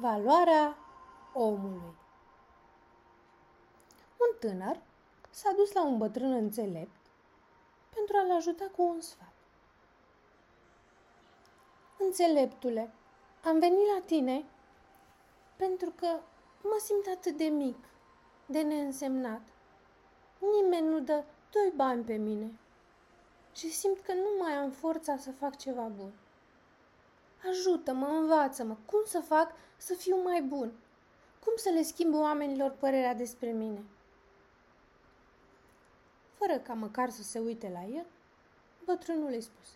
Valoarea omului Un tânăr s-a dus la un bătrân înțelept pentru a-l ajuta cu un sfat. Înțeleptule, am venit la tine pentru că mă simt atât de mic, de neînsemnat. Nimeni nu dă doi bani pe mine și simt că nu mai am forța să fac ceva bun. Ajută-mă, învață-mă, cum să fac să fiu mai bun, cum să le schimb oamenilor părerea despre mine. Fără ca măcar să se uite la el, bătrânul îi spus.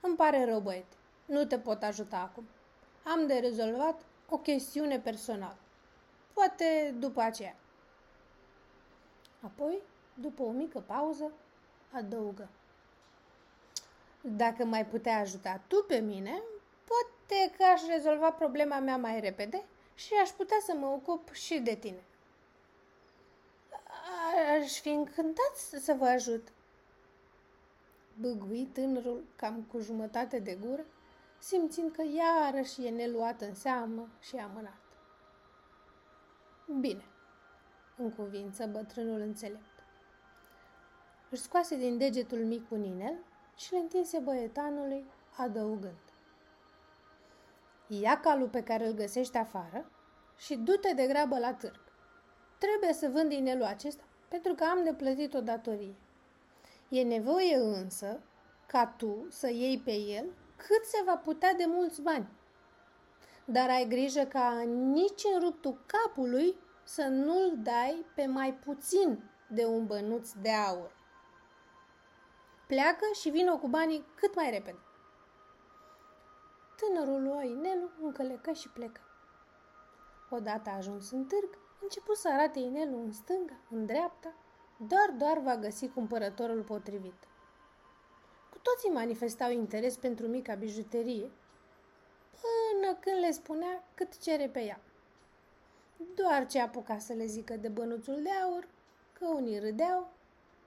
Îmi pare rău, băiete, nu te pot ajuta acum. Am de rezolvat o chestiune personală. Poate după aceea. Apoi, după o mică pauză, adăugă. Dacă mai putea ajuta tu pe mine, poate că aș rezolva problema mea mai repede și aș putea să mă ocup și de tine. Aș fi încântat să vă ajut. Băgui tânărul cam cu jumătate de gură, simțind că iarăși e neluat în seamă și amânat. Bine, în cuvință bătrânul înțelept. Își scoase din degetul mic un inel și le întinse băietanului, adăugând. Ia calul pe care îl găsești afară și du-te de grabă la târg. Trebuie să vând inelul acesta pentru că am de plătit o datorie. E nevoie însă ca tu să iei pe el cât se va putea de mulți bani. Dar ai grijă ca nici în ruptul capului să nu-l dai pe mai puțin de un bănuț de aur. Pleacă și vină cu banii cât mai repede. Tânărul lua inelul, încălecă și plecă. Odată ajuns în târg, început să arate inelul în stânga, în dreapta, doar, doar va găsi cumpărătorul potrivit. Cu toții manifestau interes pentru mica bijuterie, până când le spunea cât cere pe ea. Doar ce apuca să le zică de bănuțul de aur, că unii râdeau,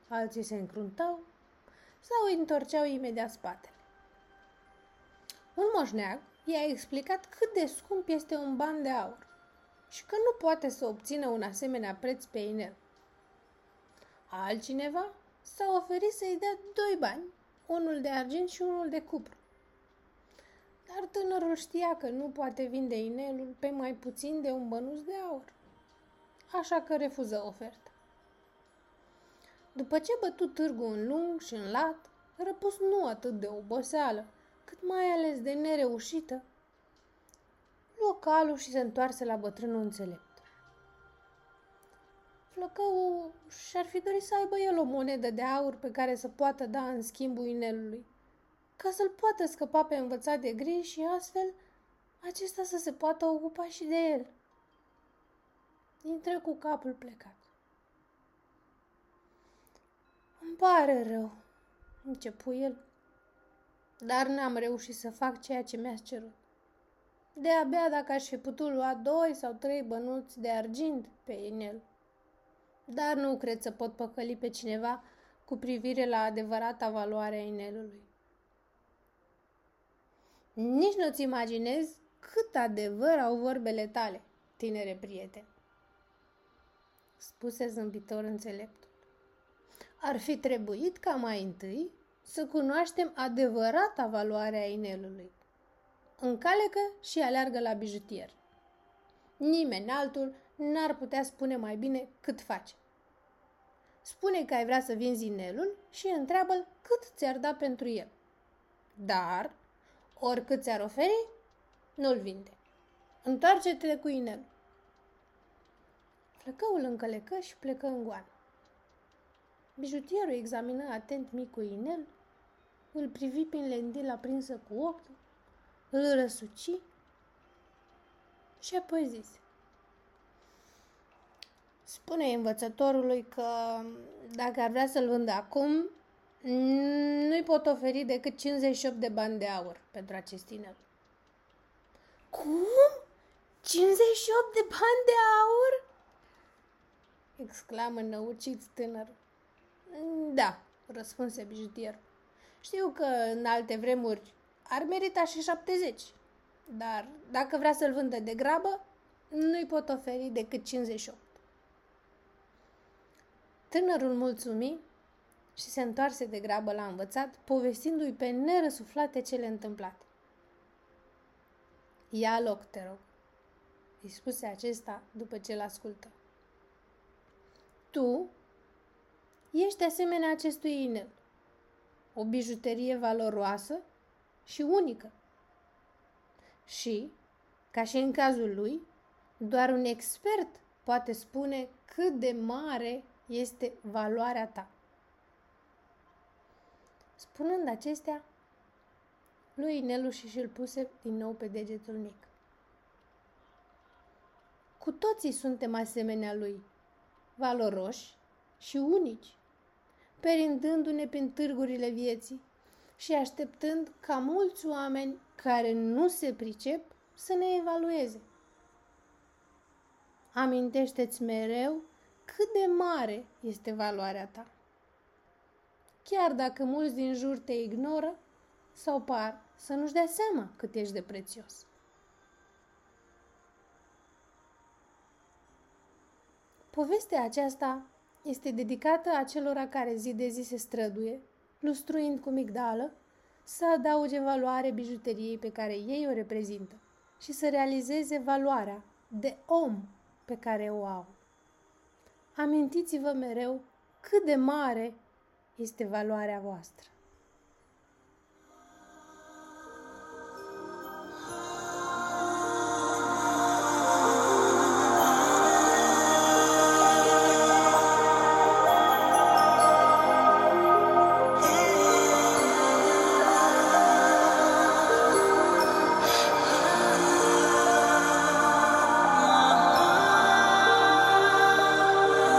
alții se încruntau sau îi întorceau imediat spatele. Un moșneag i-a explicat cât de scump este un ban de aur și că nu poate să obțină un asemenea preț pe inel. Altcineva s-a oferit să-i dea doi bani, unul de argint și unul de cupru. Dar tânărul știa că nu poate vinde inelul pe mai puțin de un bănuț de aur, așa că refuză oferta. După ce bătut târgul în lung și în lat, răpus nu atât de oboseală, cât mai ales de nereușită, luă calul și se întoarse la bătrânul înțelept. Flăcăul și-ar fi dorit să aibă el o monedă de aur pe care să poată da în schimbul inelului, ca să-l poată scăpa pe învățat de gri și astfel acesta să se poată ocupa și de el. Intră cu capul plecat. Îmi pare rău, începu el, dar n-am reușit să fac ceea ce mi-ați cerut. De-abia dacă aș fi putut lua doi sau trei bănuți de argint pe inel. Dar nu cred să pot păcăli pe cineva cu privire la adevărata valoare a inelului. Nici nu-ți imaginezi cât adevăr au vorbele tale, tinere prieten, spuse zâmbitor înțeleptul. Ar fi trebuit ca mai întâi să cunoaștem adevărata valoare a inelului. Încalecă și aleargă la bijutier. Nimeni altul n-ar putea spune mai bine cât face. Spune că ai vrea să vinzi inelul și întreabă-l cât ți-ar da pentru el. Dar, oricât ți-ar oferi, nu-l vinde. Întoarce-te cu inelul. Flăcăul încălecă și plecă în goană. Bijutierul examină atent micul inel, îl privi prin lentila prinsă cu ochiul, îl răsuci și apoi zise. Spune învățătorului că dacă ar vrea să-l vândă acum, nu-i pot oferi decât 58 de bani de aur pentru acest inel. Cum? 58 de bani de aur? exclamă năucit tânărul. Da, răspunse bijutier. Știu că în alte vremuri ar merita și 70. dar dacă vrea să-l vândă de grabă, nu-i pot oferi decât 58. Tânărul mulțumi și se întoarse de grabă la învățat, povestindu-i pe nerăsuflate cele întâmplate. Ia loc, te rog, îi spuse acesta după ce l-ascultă. Tu ești asemenea acestui inel, o bijuterie valoroasă și unică. Și, ca și în cazul lui, doar un expert poate spune cât de mare este valoarea ta. Spunând acestea, lui Inelu și îl puse din nou pe degetul mic. Cu toții suntem asemenea lui, valoroși și unici, perindându-ne prin târgurile vieții și așteptând ca mulți oameni care nu se pricep să ne evalueze. Amintește-ți mereu cât de mare este valoarea ta. Chiar dacă mulți din jur te ignoră sau par să nu-și dea seama cât ești de prețios. Povestea aceasta este dedicată acelora care zi de zi se străduie, lustruind cu migdală, să adauge valoare bijuteriei pe care ei o reprezintă și să realizeze valoarea de om pe care o au. Amintiți-vă mereu cât de mare este valoarea voastră.